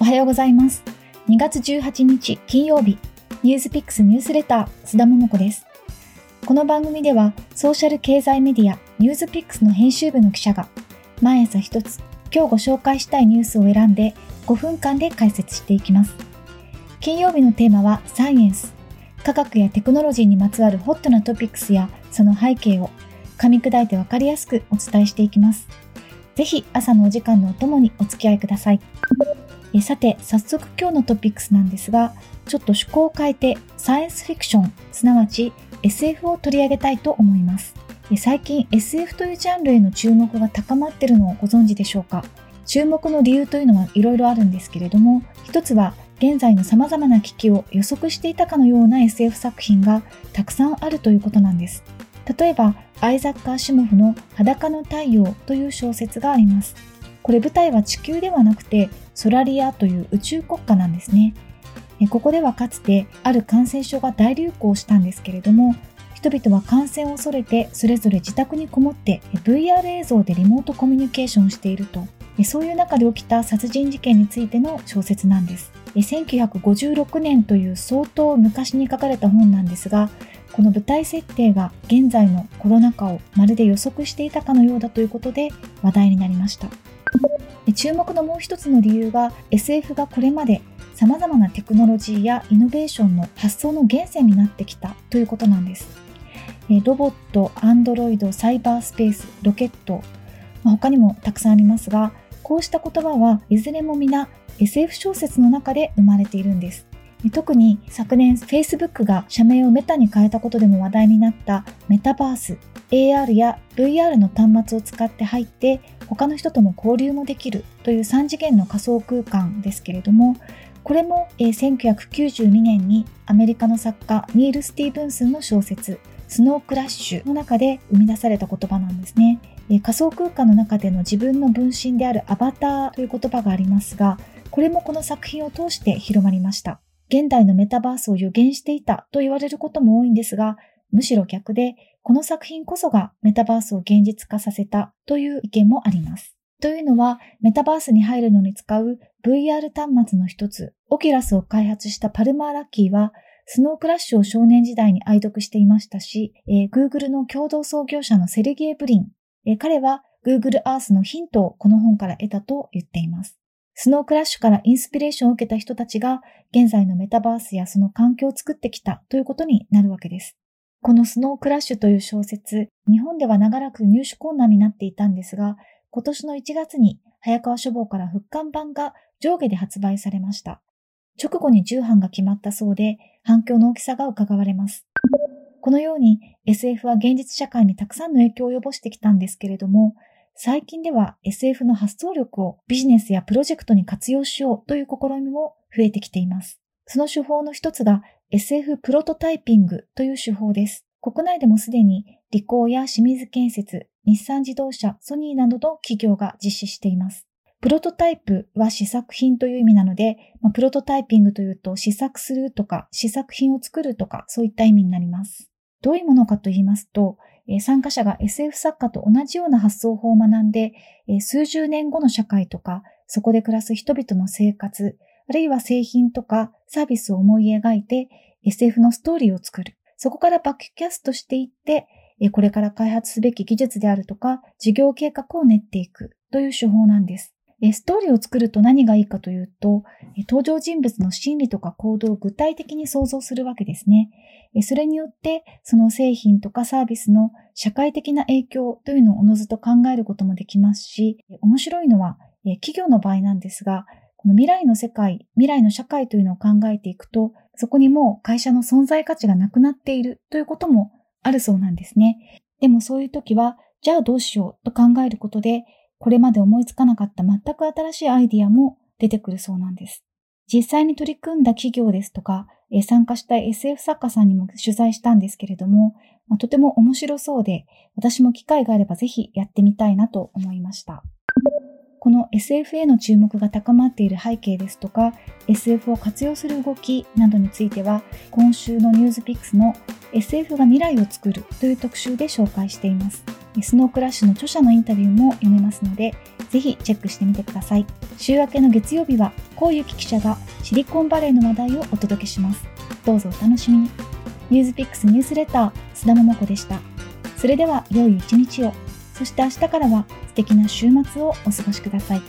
おはようございます。2月18日金曜日、ニュースピックスニュースレター、須田桃子です。この番組では、ソーシャル経済メディア、ニュースピックスの編集部の記者が、毎朝一つ、今日ご紹介したいニュースを選んで、5分間で解説していきます。金曜日のテーマは、サイエンス。科学やテクノロジーにまつわるホットなトピックスや、その背景を、噛み砕いてわかりやすくお伝えしていきます。ぜひ朝のお時間のお供にお付き合いください。えさて、早速今日のトピックスなんですが、ちょっと趣向を変えてサイエンスフィクション、すなわち SF を取り上げたいと思います。最近 SF というジャンルへの注目が高まっているのをご存知でしょうか？注目の理由というのはいろいろあるんですけれども、一つは現在の様々な危機を予測していたかのような SF 作品がたくさんあるということなんです。例えば、アイザッカー・シモフの裸の太陽という小説があります。これ舞台は地球ではなくてソラリアという宇宙国家なんですね。ここではかつてある感染症が大流行したんですけれども、人々は感染を恐れてそれぞれ自宅にこもって VR 映像でリモートコミュニケーションしていると、そういう中で起きた殺人事件についての小説なんです。1956年という相当昔に書かれた本なんですが、この舞台設定が現在のコロナ禍をまるで予測していたかのようだということで話題になりました。注目のもう一つの理由が SF がこれまで様々なテクノロジーやイノベーションの発想の源泉になってきたということなんです。ロボット、アンドロイド、サイバースペース、ロケット、まあ、他にもたくさんありますが、こうした言葉はいずれも皆 SF 小説の中で生まれているんです。特に昨年 Facebook が社名をメタに変えたことでも話題になったメタバース AR や VR の端末を使って入って他の人とも交流もできるという3次元の仮想空間ですけれどもこれも1992年にアメリカの作家ニール・スティーブンスンの小説スノークラッシュの中で生み出された言葉なんですね。仮想空間の中での自分の分身であるアバターという言葉がありますが、これもこの作品を通して広まりました。現代のメタバースを予言していたと言われることも多いんですが、むしろ逆で、この作品こそがメタバースを現実化させたという意見もあります。というのは、メタバースに入るのに使う VR 端末の一つ、オキュラスを開発したパルマーラッキーは、スノークラッシュを少年時代に愛読していましたし、えー、Google の共同創業者のセルゲイ・ブリン、えー、彼は Google Earth のヒントをこの本から得たと言っています。スノークラッシュからインスピレーションを受けた人たちが現在のメタバースやその環境を作ってきたということになるわけです。このスノークラッシュという小説、日本では長らく入手困難になっていたんですが、今年の1月に早川書房から復刊版が上下で発売されました。直後に重版が決まったそうで、反響の大きさが伺われます。このように SF は現実社会にたくさんの影響を及ぼしてきたんですけれども、最近では SF の発想力をビジネスやプロジェクトに活用しようという試みも増えてきています。その手法の一つが SF プロトタイピングという手法です。国内でもすでに理工や清水建設、日産自動車、ソニーなどの企業が実施しています。プロトタイプは試作品という意味なので、まあ、プロトタイピングというと試作するとか試作品を作るとかそういった意味になります。どういうものかと言いますと、参加者が SF 作家と同じような発想法を学んで、数十年後の社会とか、そこで暮らす人々の生活、あるいは製品とかサービスを思い描いて SF のストーリーを作る。そこからバックキャストしていって、これから開発すべき技術であるとか、事業計画を練っていくという手法なんです。ストーリーを作ると何がいいかというと、登場人物の心理とか行動を具体的に想像するわけですね。それによって、その製品とかサービスの社会的な影響というのをおのずと考えることもできますし、面白いのは、企業の場合なんですが、未来の世界、未来の社会というのを考えていくと、そこにもう会社の存在価値がなくなっているということもあるそうなんですね。でもそういう時は、じゃあどうしようと考えることで、これまで思いつかなかった全く新しいアイディアも出てくるそうなんです。実際に取り組んだ企業ですとか、参加した SF 作家さんにも取材したんですけれども、とても面白そうで、私も機会があればぜひやってみたいなと思いました。この SF への注目が高まっている背景ですとか SF を活用する動きなどについては今週の「ニュースピックスの SF が未来を作るという特集で紹介しています。スノークラッシュの著者のインタビューも読めますのでぜひチェックしてみてください。週明けの月曜日はこういう記者がシリコンバレーの話題をお届けします。どうぞお楽しみに。ニュースピックスニュースレター須田桃子でした。それでは良い一日を。そして明日からは素敵な週末をお過ごしください。